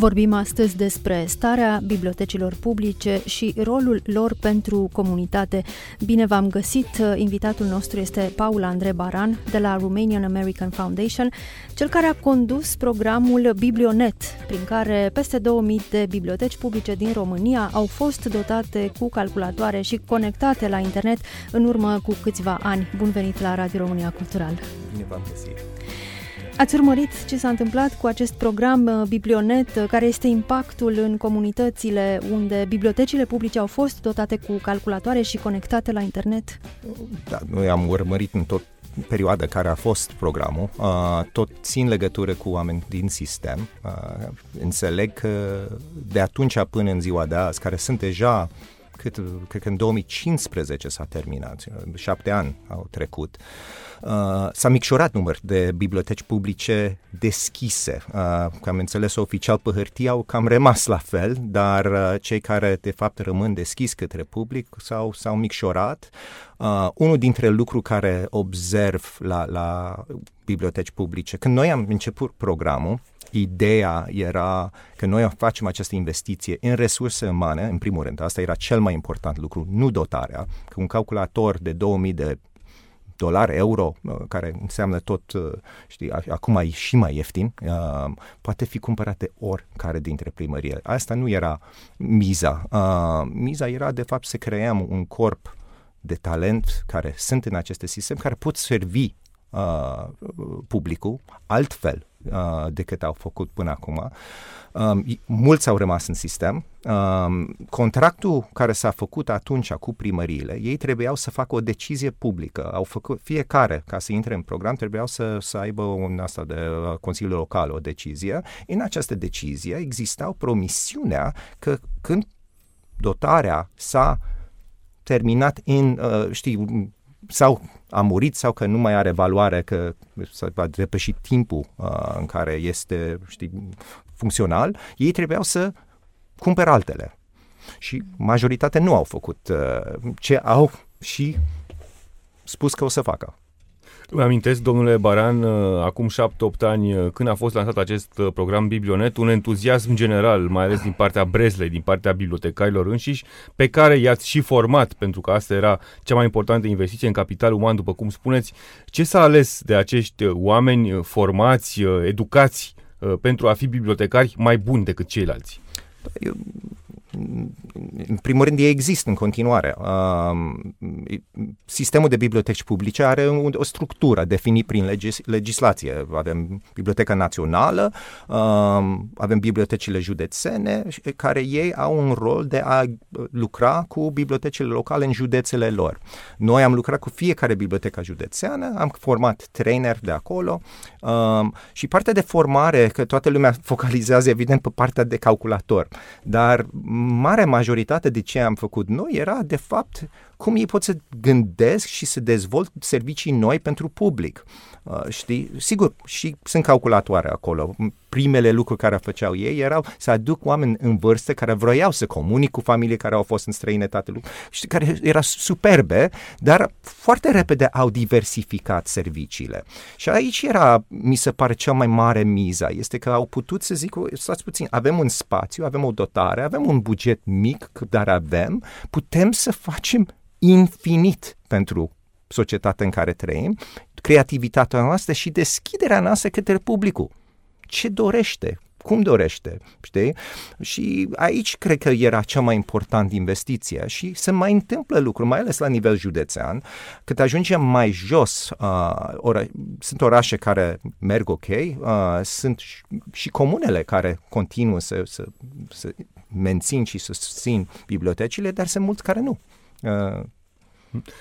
Vorbim astăzi despre starea bibliotecilor publice și rolul lor pentru comunitate. Bine v-am găsit! Invitatul nostru este Paul Andre Baran de la Romanian American Foundation, cel care a condus programul Biblionet, prin care peste 2000 de biblioteci publice din România au fost dotate cu calculatoare și conectate la internet în urmă cu câțiva ani. Bun venit la Radio România Cultural! Bine v-am găsit! Ați urmărit ce s-a întâmplat cu acest program uh, Biblionet, uh, care este impactul în comunitățile unde bibliotecile publice au fost dotate cu calculatoare și conectate la internet? Da, noi am urmărit în tot perioada care a fost programul, uh, tot țin legătură cu oameni din sistem. Înțeleg că de atunci până în ziua de azi, care sunt deja cât, cred că în 2015 s-a terminat, șapte ani au trecut. Uh, s-a micșorat număr de biblioteci publice deschise. Uh, am înțeles oficial pe hârtie au cam rămas la fel, dar uh, cei care de fapt rămân deschis către public s-au, s-au micșorat. Uh, unul dintre lucruri care observ la, la biblioteci publice, când noi am început programul, ideea era că noi facem această investiție în resurse umane, în primul rând, asta era cel mai important lucru, nu dotarea, că un calculator de 2000 de dolari, euro, uh, care înseamnă tot, uh, știi, acum e și mai ieftin, uh, poate fi cumpărat de oricare dintre primărie. Asta nu era miza. Miza era, de fapt, să creăm un corp de talent care sunt în aceste sisteme, care pot servi uh, publicul altfel uh, decât au făcut până acum. Um, mulți au rămas în sistem. Um, contractul care s-a făcut atunci cu primăriile, ei trebuiau să facă o decizie publică. Au făcut fiecare, ca să intre în program, trebuiau să, să aibă un asta de uh, Consiliul Local, o decizie. În această decizie existau promisiunea că când dotarea s-a terminat în, uh, știi, sau a murit sau că nu mai are valoare, că s-a depășit timpul uh, în care este știi, funcțional, ei trebuiau să cumpere altele. Și majoritatea nu au făcut uh, ce au și spus că o să facă. Îmi amintesc, domnule Baran, uh, acum 7-8 ani, uh, când a fost lansat acest uh, program Biblionet, un entuziasm general, mai ales din partea Breslei, din partea bibliotecarilor înșiși, pe care i-ați și format, pentru că asta era cea mai importantă investiție în capital uman, după cum spuneți. Ce s-a ales de acești oameni formați, educați pentru a fi bibliotecari mai buni decât ceilalți? Eu în primul rând, ei există în continuare. Sistemul de biblioteci publice are o structură definit prin legis- legislație. Avem Biblioteca Națională, avem bibliotecile județene, care ei au un rol de a lucra cu bibliotecile locale în județele lor. Noi am lucrat cu fiecare bibliotecă județeană, am format trainer de acolo și partea de formare, că toată lumea focalizează evident pe partea de calculator, dar marea majoritate de ce am făcut noi era, de fapt, cum ei pot să gândesc și să dezvolt servicii noi pentru public. Uh, știi? Sigur, și sunt calculatoare acolo. Primele lucruri care făceau ei erau să aduc oameni în vârstă care vroiau să comunic cu familii care au fost în străinătate, și care era superbe, dar foarte repede au diversificat serviciile. Și aici era, mi se pare, cea mai mare miza, este că au putut să zic, stați puțin, avem un spațiu, avem o dotare, avem un buget mic, dar avem, putem să facem infinit pentru societatea în care trăim, creativitatea noastră și deschiderea noastră către publicul. Ce dorește? Cum dorește? Știi? Și aici cred că era cea mai importantă investiție și se mai întâmplă lucruri, mai ales la nivel județean, cât ajungem mai jos, uh, ora, sunt orașe care merg ok, uh, sunt și, și comunele care continuă să, să, să mențin și să susțin bibliotecile, dar sunt mulți care nu. Uh,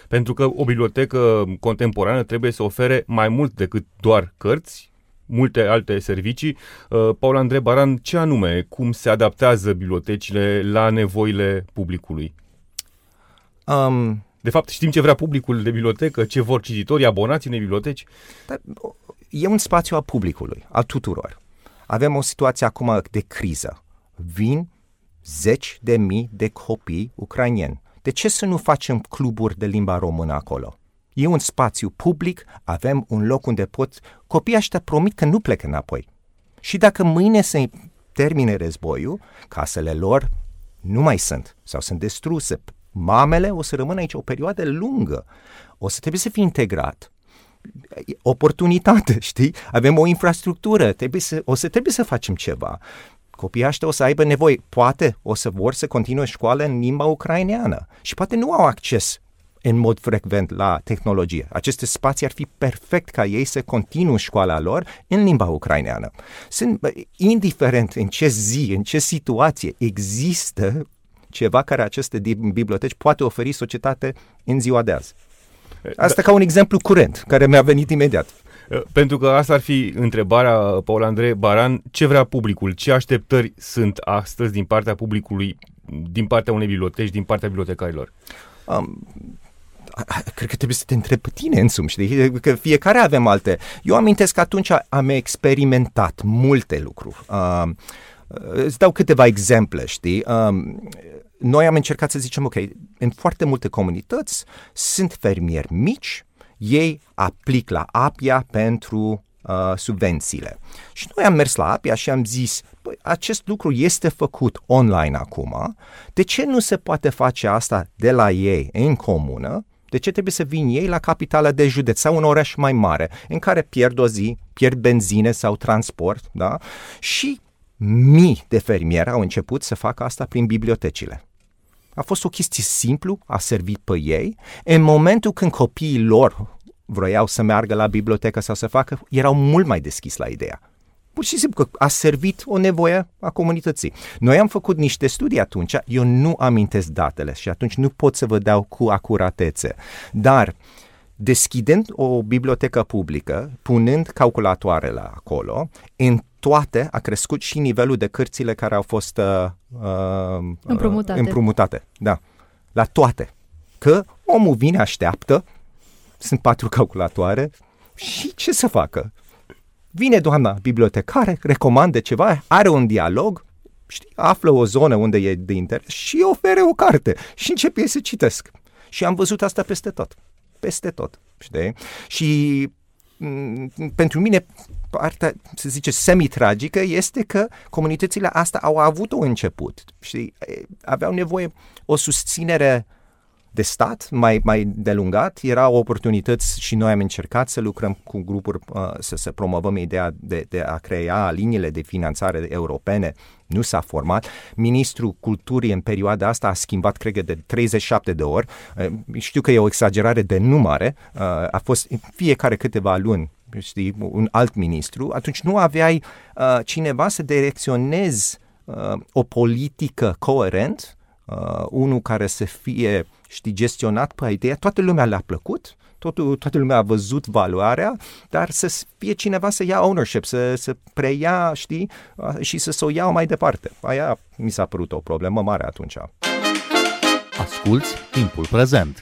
pentru că o bibliotecă contemporană trebuie să ofere mai mult decât doar cărți, multe alte servicii. Uh, Paul Andrei Baran, ce anume, cum se adaptează bibliotecile la nevoile publicului? Um, de fapt, știm ce vrea publicul de bibliotecă, ce vor cititorii, abonații în biblioteci? E un spațiu al publicului, al tuturor. Avem o situație acum de criză. Vin zeci de mii de copii ucrainieni. De ce să nu facem cluburi de limba română acolo? E un spațiu public, avem un loc unde pot... Copiii ăștia promit că nu plecă înapoi. Și dacă mâine se termine războiul, casele lor nu mai sunt sau sunt destruse. Mamele o să rămână aici o perioadă lungă. O să trebuie să fie integrat. Oportunitate, știi? Avem o infrastructură, trebuie să, o să trebuie să facem ceva. Copiii ăștia o să aibă nevoie, poate o să vor să continue școală în limba ucraineană și poate nu au acces în mod frecvent la tehnologie. Aceste spații ar fi perfect ca ei să continue școala lor în limba ucraineană. Sunt, indiferent în ce zi, în ce situație există ceva care aceste biblioteci poate oferi societate în ziua de azi. Asta da. ca un exemplu curent, care mi-a venit imediat. Pentru că asta ar fi întrebarea, Paul Andrei Baran, ce vrea publicul? Ce așteptări sunt astăzi din partea publicului, din partea unei biblioteci, din partea bibliotecarilor? Um, cred că trebuie să te întreb pe tine însumi, știi? Că fiecare avem alte. Eu amintesc că atunci am experimentat multe lucruri. Uh, îți dau câteva exemple, știi? Uh, noi am încercat să zicem, ok, în foarte multe comunități sunt fermieri mici, ei aplic la APIA pentru uh, subvențiile. Și noi am mers la APIA și am zis, păi, acest lucru este făcut online acum, de ce nu se poate face asta de la ei în comună de ce trebuie să vin ei la capitala de județ sau un oraș mai mare în care pierd o zi, pierd benzine sau transport, da? Și mii de fermieri au început să facă asta prin bibliotecile. A fost o chestie simplu, a servit pe ei. În momentul când copiii lor vroiau să meargă la bibliotecă sau să facă, erau mult mai deschis la ideea pur și simplu că a servit o nevoie a comunității. Noi am făcut niște studii atunci, eu nu amintesc datele și atunci nu pot să vă dau cu acuratețe, dar deschidând o bibliotecă publică, punând calculatoarele acolo, în toate a crescut și nivelul de cărțile care au fost uh, uh, împrumutate. împrumutate. Da, la toate. Că omul vine, așteaptă, sunt patru calculatoare și ce să facă? Vine doamna bibliotecare, recomandă ceva, are un dialog, știi, află o zonă unde e de interes și oferă o carte și începe să citesc. Și am văzut asta peste tot. Peste tot, știi? Și m- pentru mine partea, să zice, semi-tragică este că comunitățile astea au avut un început, știi? Aveau nevoie o susținere uh, de stat mai, mai delungat, erau oportunități și noi am încercat să lucrăm cu grupuri, uh, să, să promovăm ideea de, de a crea liniile de finanțare europene, nu s-a format. Ministrul Culturii în perioada asta a schimbat, cred că, de 37 de ori. Uh, știu că e o exagerare de numare, uh, a fost fiecare câteva luni știi, un alt ministru, atunci nu aveai uh, cineva să direcționezi uh, o politică coerent, uh, unul care să fie știi, gestionat pe ideea, toată lumea le-a plăcut, totul, toată lumea a văzut valoarea, dar să fie cineva să ia ownership, să, să preia, știi, și să, să o iau mai departe. Aia mi s-a părut o problemă mare atunci. Asculți timpul prezent!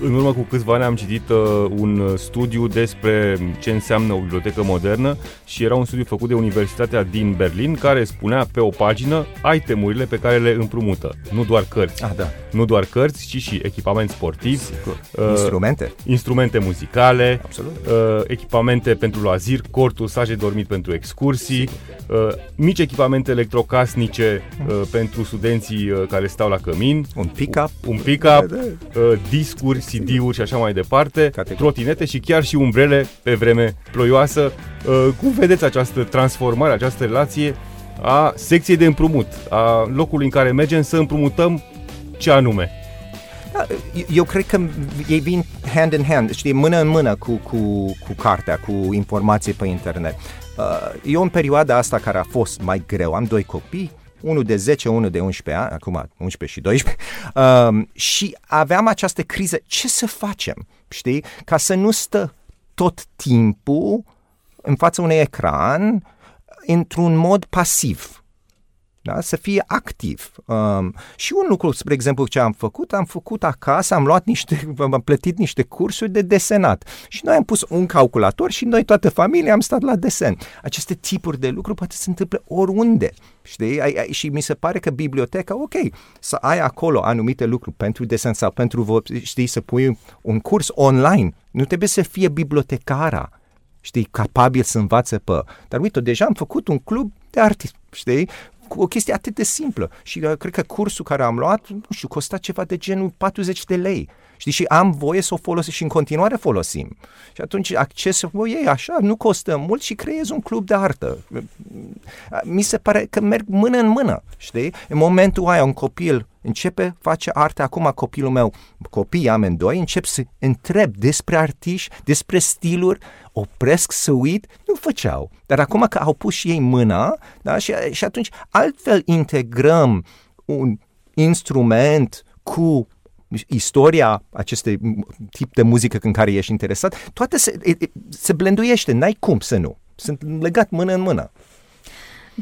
În urmă cu câțiva ani am citit uh, un studiu despre ce înseamnă o bibliotecă modernă și era un studiu făcut de Universitatea din Berlin care spunea pe o pagină itemurile pe care le împrumută. Nu doar cărți. Ah, da. Nu doar cărți, ci și echipament sportiv. Uh, instrumente. Instrumente muzicale. Absolut. Uh, echipamente pentru loazir, cortul, saje dormit pentru excursii. Uh, mici echipamente electrocasnice uh, pentru studenții uh, care stau la cămin. Un pick-up. Un pick-up. Uh, discuri CD-uri și așa mai departe, Categoric. trotinete și chiar și umbrele pe vreme ploioasă. Uh, cum vedeți această transformare, această relație a secției de împrumut, a locului în care mergem să împrumutăm ce anume? Da, eu cred că ei vin hand in hand, știi, mână în mână cu, cu, cu cartea, cu informație pe internet. Uh, eu în perioada asta care a fost mai greu, am doi copii, unul de 10, unul de 11 ani, acum 11 și 12, uh, și aveam această criză, ce să facem, știi, ca să nu stă tot timpul în fața unui ecran, într-un mod pasiv da? să fie activ. Um, și un lucru, spre exemplu, ce am făcut, am făcut acasă, am luat niște, am plătit niște cursuri de desenat și noi am pus un calculator și noi, toată familia, am stat la desen. Aceste tipuri de lucruri poate se întâmple oriunde. Știi? Ai, ai, și mi se pare că biblioteca, ok, să ai acolo anumite lucruri pentru desen sau pentru, știi, să pui un curs online. Nu trebuie să fie bibliotecara știi, capabil să învațe pe... Dar uite, deja am făcut un club de artist, știi? O chestie atât de simplă. Și uh, cred că cursul care am luat, nu știu, costa ceva de genul 40 de lei. Știi, și am voie să o folosesc și în continuare folosim. Și atunci accesul ei așa, nu costă mult și creezi un club de artă. Mi se pare că merg mână în mână, știi? În momentul aia un copil începe, face arte, acum copilul meu, copiii amândoi, încep să întreb despre artiști, despre stiluri, opresc să uit, nu făceau. Dar acum că au pus și ei mâna, da, și, și atunci altfel integrăm un instrument cu istoria acestui tip de muzică în care ești interesat, toate se, se blenduiește, n-ai cum să nu. Sunt legat mână în mână.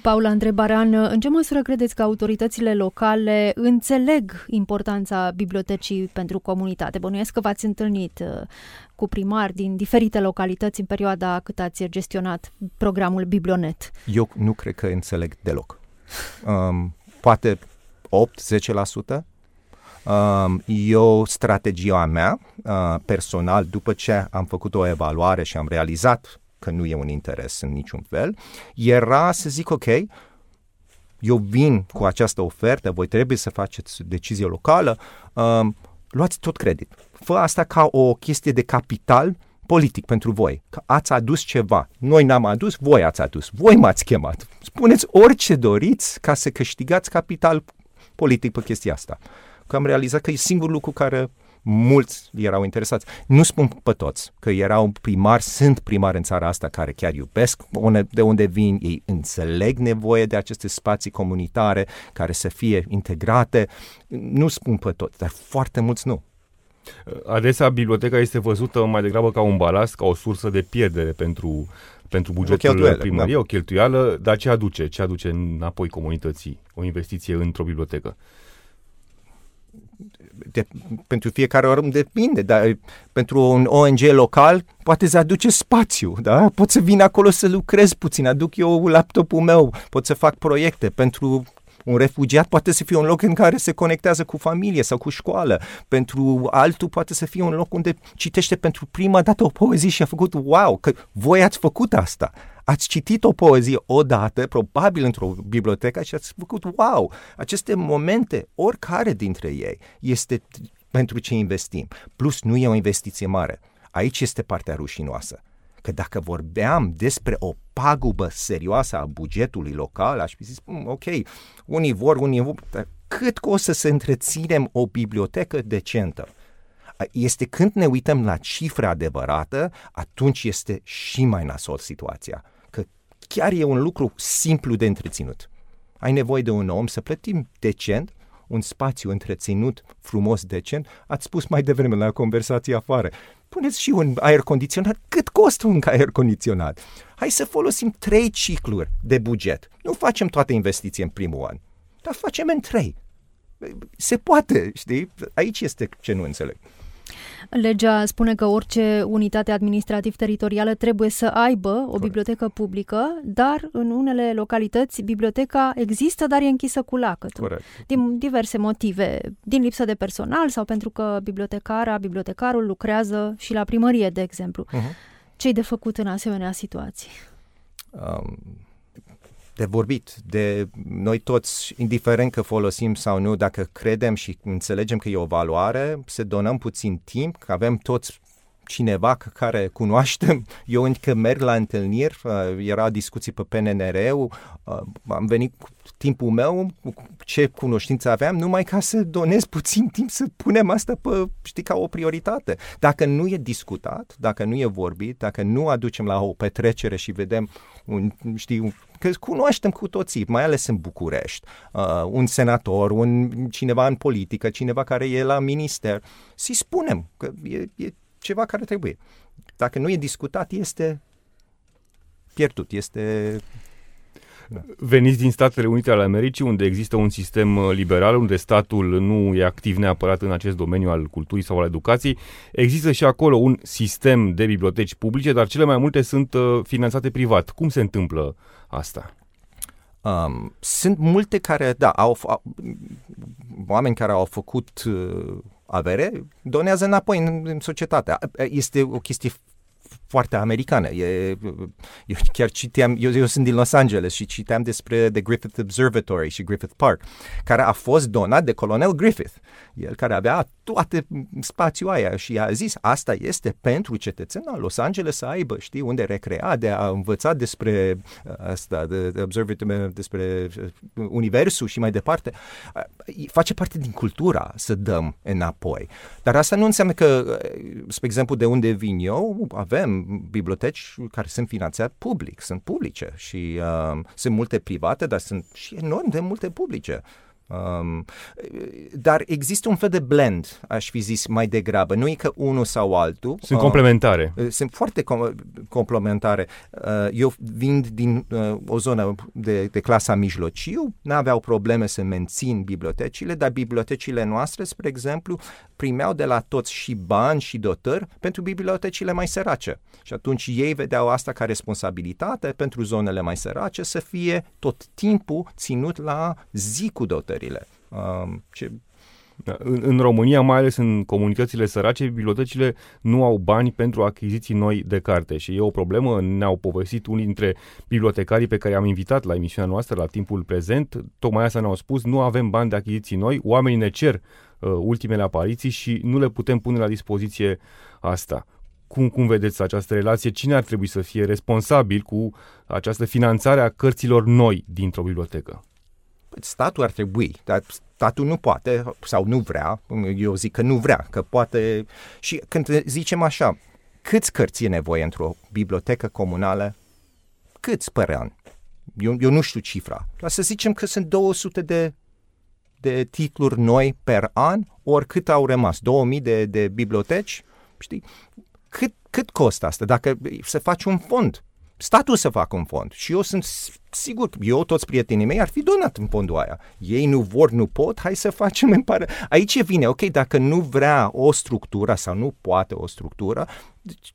Paula Andrebaran, în ce măsură credeți că autoritățile locale înțeleg importanța bibliotecii pentru comunitate? Bănuiesc că v-ați întâlnit uh, cu primari din diferite localități în perioada cât ați gestionat programul Biblionet. Eu nu cred că înțeleg deloc. Um, poate 8-10%. Um, eu, strategia mea uh, personal, după ce am făcut o evaluare și am realizat că nu e un interes în niciun fel, era să zic, ok, eu vin cu această ofertă, voi trebuie să faceți decizie locală, um, luați tot credit. Fă asta ca o chestie de capital politic pentru voi, că ați adus ceva. Noi n-am adus, voi ați adus, voi m-ați chemat. Spuneți orice doriți ca să câștigați capital politic pe chestia asta. Că am realizat că e singurul lucru care mulți erau interesați. Nu spun pe toți, că erau primari, sunt primari în țara asta care chiar iubesc de unde vin, ei înțeleg nevoie de aceste spații comunitare care să fie integrate. Nu spun pe toți, dar foarte mulți nu. Adesea biblioteca este văzută mai degrabă ca un balast, ca o sursă de pierdere pentru, pentru bugetul primăriei, da. o cheltuială, dar ce aduce? Ce aduce înapoi comunității o investiție într-o bibliotecă? De, pentru fiecare oră depinde, dar pentru un ONG local poate îți aduce spațiu, da? Pot să vin acolo să lucrez puțin, aduc eu laptopul meu, pot să fac proiecte pentru un refugiat poate să fie un loc în care se conectează cu familie sau cu școală. Pentru altul poate să fie un loc unde citește pentru prima dată o poezie și a făcut wow, că voi ați făcut asta ați citit o poezie odată, probabil într-o bibliotecă și ați făcut, wow, aceste momente, oricare dintre ei, este pentru ce investim. Plus, nu e o investiție mare. Aici este partea rușinoasă. Că dacă vorbeam despre o pagubă serioasă a bugetului local, aș fi zis, mm, ok, unii vor, unii vor, dar cât o să se întreținem o bibliotecă decentă? Este când ne uităm la cifra adevărată, atunci este și mai nasol situația chiar e un lucru simplu de întreținut. Ai nevoie de un om să plătim decent, un spațiu întreținut, frumos, decent. Ați spus mai devreme la conversație afară. Puneți și un aer condiționat. Cât costă un aer condiționat? Hai să folosim trei cicluri de buget. Nu facem toate investiții în primul an, dar facem în trei. Se poate, știi? Aici este ce nu înțeleg. Legea spune că orice unitate administrativ-teritorială trebuie să aibă o Corect. bibliotecă publică, dar în unele localități biblioteca există, dar e închisă cu lacătul. Corect. Din diverse motive, din lipsă de personal sau pentru că bibliotecara, bibliotecarul lucrează și la primărie, de exemplu. Uh-huh. Ce-i de făcut în asemenea situații? Um, de vorbit, de noi toți, indiferent că folosim sau nu, dacă credem și înțelegem că e o valoare, să donăm puțin timp, că avem toți cineva care cunoaștem. Eu încă merg la întâlniri, uh, era discuții pe PNR-ul, uh, am venit cu timpul meu, ce cunoștință aveam, numai ca să donez puțin timp să punem asta pe, știi, ca o prioritate. Dacă nu e discutat, dacă nu e vorbit, dacă nu aducem la o petrecere și vedem un, știi, că cunoaștem cu toții, mai ales în București, uh, un senator, un cineva în politică, cineva care e la minister, să-i spunem că e, e ceva care trebuie. Dacă nu e discutat, este pierdut, este Da. Veniți din Statele Unite ale Americii, unde există un sistem uh, liberal, unde statul nu e activ neapărat în acest domeniu al culturii sau al educației. Există și acolo un sistem de biblioteci publice, dar cele mai multe sunt uh, finanțate privat. Cum se întâmplă asta? Um, sunt multe care, da, au, au oameni care au făcut uh, avere, donează înapoi în, în societate. Este o chestie foarte americană. E, eu chiar citeam, eu, eu sunt din Los Angeles și citeam despre The Griffith Observatory și Griffith Park, care a fost donat de colonel Griffith, el care avea toate spațiul aia și a zis asta este pentru cetățenul Los Angeles să aibă, știi, unde recrea, de a învăța despre uh, asta, de, de observatory, despre uh, universul și mai departe. Face parte din cultura să dăm înapoi. Dar asta nu înseamnă că, uh, spre exemplu, de unde vin eu, avem biblioteci care sunt finanțate public, sunt publice și uh, sunt multe private, dar sunt și enorm de multe publice. Um, dar există un fel de blend, aș fi zis mai degrabă. Nu e că unul sau altul. Sunt uh, complementare. Uh, sunt foarte com- complementare. Uh, eu vin din uh, o zonă de, de clasa mijlociu, nu aveau probleme să mențin bibliotecile, dar bibliotecile noastre, spre exemplu, primeau de la toți și bani și dotări pentru bibliotecile mai sărace. Și atunci ei vedeau asta ca responsabilitate pentru zonele mai sărace să fie tot timpul ținut la zi cu dotările. Um, ce da, în, în România, mai ales în comunitățile sărace, bibliotecile nu au bani pentru achiziții noi de carte și e o problemă. Ne-au povestit unii dintre bibliotecarii pe care am invitat la emisiunea noastră la timpul prezent. Tocmai asta ne-au spus, nu avem bani de achiziții noi, oamenii ne cer uh, ultimele apariții și nu le putem pune la dispoziție asta. Cum, cum vedeți această relație? Cine ar trebui să fie responsabil cu această finanțare a cărților noi dintr-o bibliotecă? Statul ar trebui, dar statul nu poate sau nu vrea, eu zic că nu vrea, că poate... Și când zicem așa, câți cărți e nevoie într-o bibliotecă comunală? Câți pe an? Eu, eu nu știu cifra, dar să zicem că sunt 200 de de titluri noi per an, ori cât au rămas, 2000 de, de biblioteci, știi? Cât, cât costă asta? Dacă se face un fond, statul să facă un fond și eu sunt sigur, eu, toți prietenii mei ar fi donat în fondul aia. Ei nu vor, nu pot, hai să facem în pare. Aici vine, ok, dacă nu vrea o structură sau nu poate o structură, deci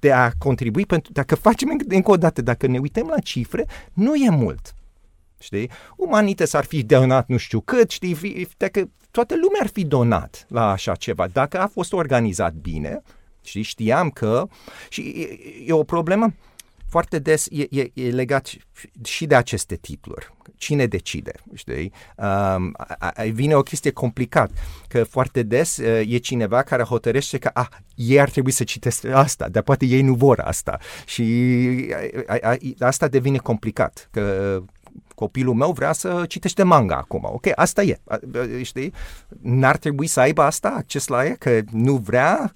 de a contribui pentru, dacă facem încă o dată, dacă ne uităm la cifre, nu e mult știi? Umanites ar fi donat nu știu cât, știi? Dacă toată lumea ar fi donat la așa ceva, dacă a fost organizat bine, știi? Știam că... Și e, e o problemă foarte des e, e, e legat și de aceste titluri. Cine decide, știi? Um, a, a, vine o chestie complicat, că foarte des uh, e cineva care hotărăște că ah, ei ar trebui să citesc asta, dar poate ei nu vor asta. Și a, a, a, asta devine complicat, că copilul meu vrea să citește manga acum. Ok, asta e. Știi? N-ar trebui să aibă asta, acces la ea, că nu vrea,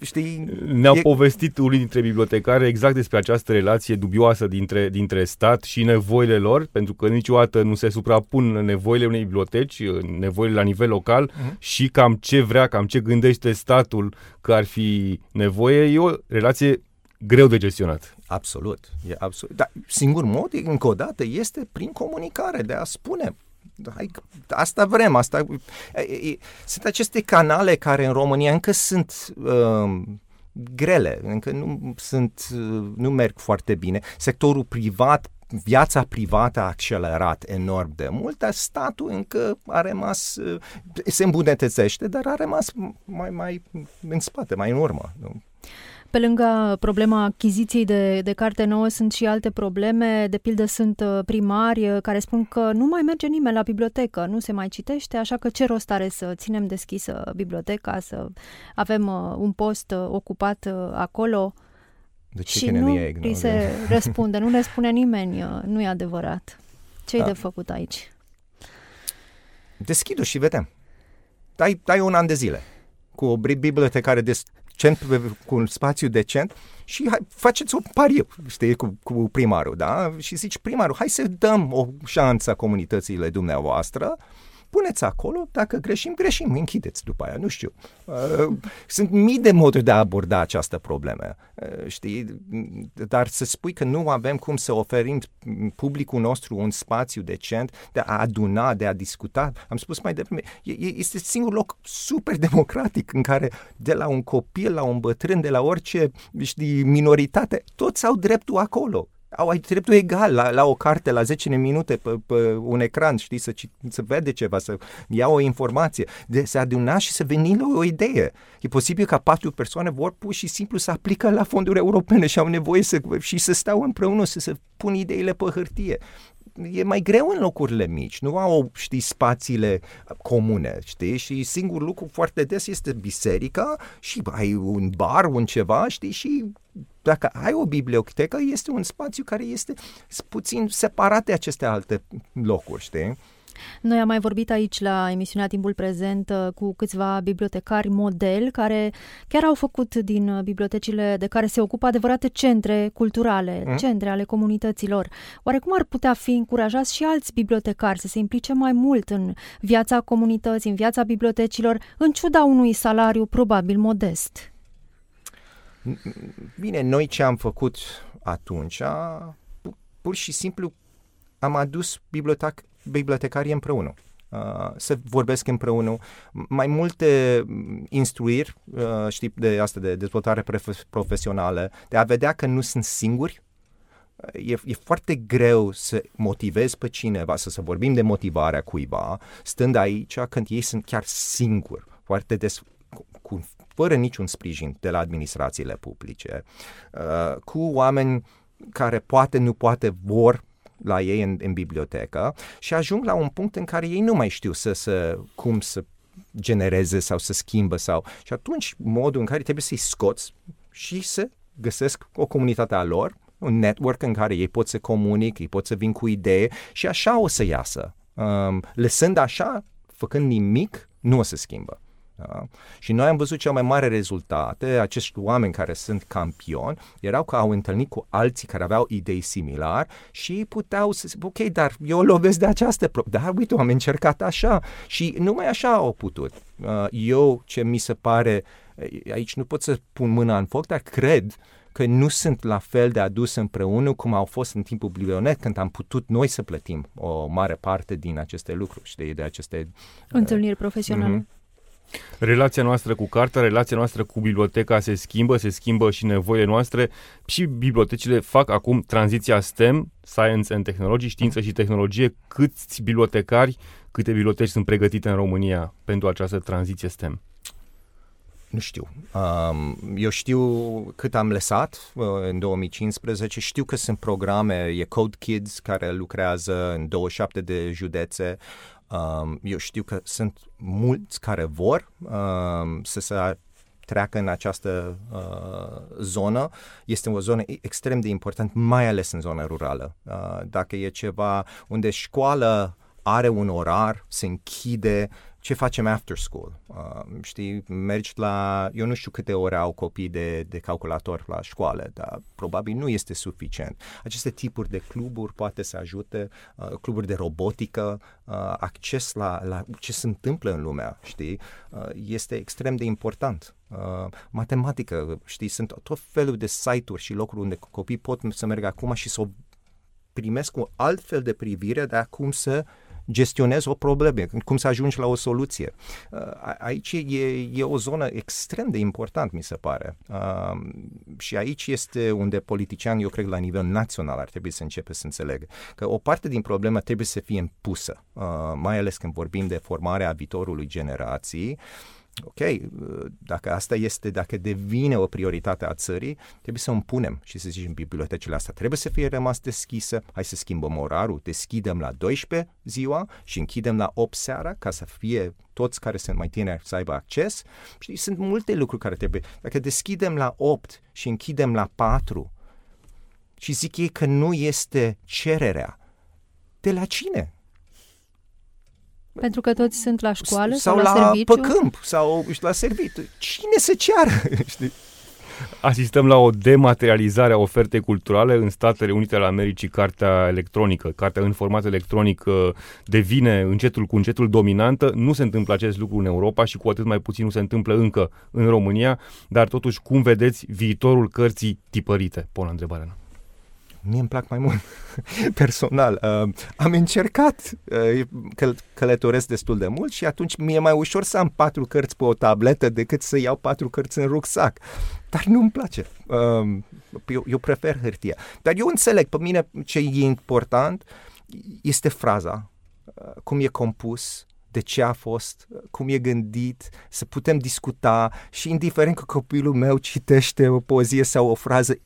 știi? Ne-au e... povestit unii dintre bibliotecari exact despre această relație dubioasă dintre, dintre stat și nevoile lor, pentru că niciodată nu se suprapun nevoile unei biblioteci, nevoile la nivel local uh-huh. și cam ce vrea, cam ce gândește statul că ar fi nevoie. E o relație greu de gestionat. Absolut, e absolut. Dar singur mod, încă o dată, este prin comunicare, de a spune hai, asta vrem, asta... Sunt aceste canale care în România încă sunt uh, grele, încă nu, sunt, uh, nu merg foarte bine. Sectorul privat viața privată a accelerat enorm de mult, dar statul încă a rămas, uh, se îmbunătățește, dar a rămas mai, mai în spate, mai în urmă. Nu? Pe lângă problema achiziției de, de carte nouă sunt și alte probleme, de pildă sunt uh, primari uh, care spun că nu mai merge nimeni la bibliotecă, nu se mai citește, așa că ce rost are să ținem deschisă biblioteca, să avem uh, un post ocupat acolo. De ce și nu îi se răspunde, nu le spune nimeni, nu e adevărat. Ce-i da. de făcut aici? Deschid-o și vedem. Dai, dai un an de zile cu o bibliotecare de decent, cu un spațiu decent și hai, faceți o pariu, știi, cu, cu primarul, da? Și zici, primarul, hai să dăm o șansă comunitățile dumneavoastră puneți acolo, dacă greșim, greșim, închideți după aia, nu știu. Uh, sunt mii de moduri de a aborda această problemă, uh, știi, dar să spui că nu avem cum să oferim publicul nostru un spațiu decent de a aduna, de a discuta, am spus mai devreme, este singurul loc super democratic în care de la un copil la un bătrân, de la orice, știi, minoritate, toți au dreptul acolo au ai dreptul egal la, la o carte, la 10 minute pe, pe un ecran, știi, să, să vede ceva, să ia o informație, de să aduna și să veni la o idee. E posibil ca patru persoane vor pur și simplu să aplică la fonduri europene și au nevoie să, și să stau împreună, să se pun ideile pe hârtie e mai greu în locurile mici, nu au, știi, spațiile comune, știi, și singurul lucru foarte des este biserica și ai un bar, un ceva, știi, și dacă ai o bibliotecă, este un spațiu care este puțin separat de aceste alte locuri, știi? Noi am mai vorbit aici la emisiunea Timpul Prezent uh, cu câțiva bibliotecari model care chiar au făcut din uh, bibliotecile de care se ocupă adevărate centre culturale, mm? centre ale comunităților. Oare cum ar putea fi încurajați și alți bibliotecari să se implice mai mult în viața comunității, în viața bibliotecilor, în ciuda unui salariu probabil modest? Bine, noi ce am făcut atunci, pur și simplu am adus biblioteca bibliotecarii împreună. Uh, să vorbesc împreună, mai multe instruiri, uh, știi, de asta, de dezvoltare profesională, de a vedea că nu sunt singuri, uh, e, e foarte greu să motivezi pe cineva, să, să vorbim de motivarea cuiva, stând aici când ei sunt chiar singuri, foarte des, cu, fără niciun sprijin de la administrațiile publice, uh, cu oameni care poate, nu poate, vor la ei în, în bibliotecă și ajung la un punct în care ei nu mai știu să, să cum să genereze sau să schimbă sau... Și atunci modul în care trebuie să-i scoți și să găsesc o comunitate a lor, un network în care ei pot să comunic, ei pot să vin cu idee și așa o să iasă. Um, lăsând așa, făcând nimic, nu o să schimbă. Da? Și noi am văzut cel mai mare rezultate, acești oameni care sunt campioni, erau că au întâlnit cu alții care aveau idei similari și ei puteau să zic, ok, dar eu lovesc de această problemă, dar uite, am încercat așa și numai așa au putut. Uh, eu, ce mi se pare, aici nu pot să pun mâna în foc, dar cred că nu sunt la fel de adus împreună cum au fost în timpul biblionet, când am putut noi să plătim o mare parte din aceste lucruri, știi, de aceste... Întâlniri profesionale. Uh-huh. Relația noastră cu cartea, relația noastră cu biblioteca se schimbă, se schimbă și nevoile noastre și bibliotecile fac acum tranziția STEM, Science and Technology, știință și tehnologie. Câți bibliotecari, câte biblioteci sunt pregătite în România pentru această tranziție STEM? Nu știu. Um, eu știu cât am lăsat uh, în 2015. Știu că sunt programe, e Code Kids care lucrează în 27 de județe. Um, eu știu că sunt mulți care vor um, să se treacă în această uh, zonă. Este o zonă extrem de importantă, mai ales în zona rurală. Uh, dacă e ceva unde școală are un orar, se închide, ce facem after school? Uh, știi, mergi la, eu nu știu câte ore au copii de, de calculator la școală, dar probabil nu este suficient. Aceste tipuri de cluburi poate să ajute, uh, cluburi de robotică, uh, acces la, la ce se întâmplă în lumea, știi, uh, este extrem de important. Uh, matematică, știi, sunt tot felul de site-uri și locuri unde copii pot să meargă acum și să o primesc un alt fel de privire de acum să gestionezi o problemă, cum să ajungi la o soluție. Uh, aici e, e o zonă extrem de important, mi se pare. Uh, și aici este unde politician, eu cred, la nivel național ar trebui să începe să înțelegă că o parte din problemă trebuie să fie impusă, uh, mai ales când vorbim de formarea viitorului generații, ok, dacă asta este, dacă devine o prioritate a țării, trebuie să o punem și să zicem bibliotecile astea trebuie să fie rămas deschise, hai să schimbăm orarul, deschidem la 12 ziua și închidem la 8 seara ca să fie toți care sunt mai tineri să aibă acces. Și sunt multe lucruri care trebuie. Dacă deschidem la 8 și închidem la 4 și zic ei că nu este cererea, de la cine? Pentru că toți sunt la școală sau, sau la, la serviciu? pe câmp sau la serviciu. Cine se ceară? Știi? asistăm la o dematerializare a ofertei culturale în Statele Unite ale Americii. Cartea electronică, cartea în format electronic uh, devine încetul cu încetul dominantă. Nu se întâmplă acest lucru în Europa și cu atât mai puțin nu se întâmplă încă în România, dar totuși cum vedeți viitorul cărții tipărite? Pun întrebarea mie îmi plac mai mult personal. Uh, am încercat, uh, că călătoresc destul de mult și atunci mi-e mai ușor să am patru cărți pe o tabletă decât să iau patru cărți în rucsac. Dar nu-mi place. Uh, eu, eu prefer hârtia. Dar eu înțeleg, pe mine ce e important este fraza, uh, cum e compus, de ce a fost, cum e gândit, să putem discuta și indiferent că copilul meu citește o poezie sau o frază,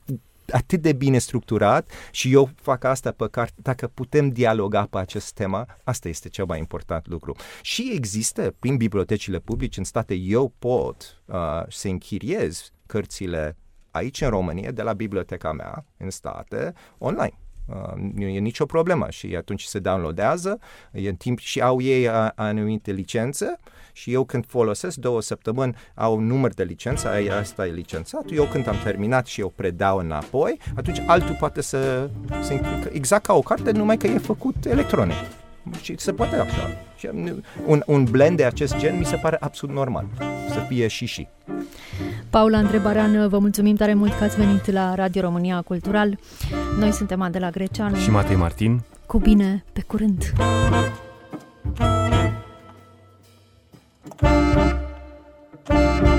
atât de bine structurat și eu fac asta pe carte, dacă putem dialoga pe acest tema, asta este cel mai important lucru. Și există, prin bibliotecile publice în state, eu pot uh, să închiriez cărțile aici în România, de la biblioteca mea, în state, online. Uh, nu e nicio problemă și atunci se downloadează e în timp și au ei anumite licențe și eu când folosesc două săptămâni au un număr de licență, asta e licențat, eu când am terminat și eu predau înapoi, atunci altul poate să, să exact ca o carte, numai că e făcut electronic. Și se poate așa. Și un, un blend de acest gen mi se pare absolut normal. Să fie și și. Paula Andrebaran, vă mulțumim tare mult că ați venit la Radio România Cultural. Noi suntem Adela Greceanu și Matei Martin. Cu bine, pe curând! Thank you.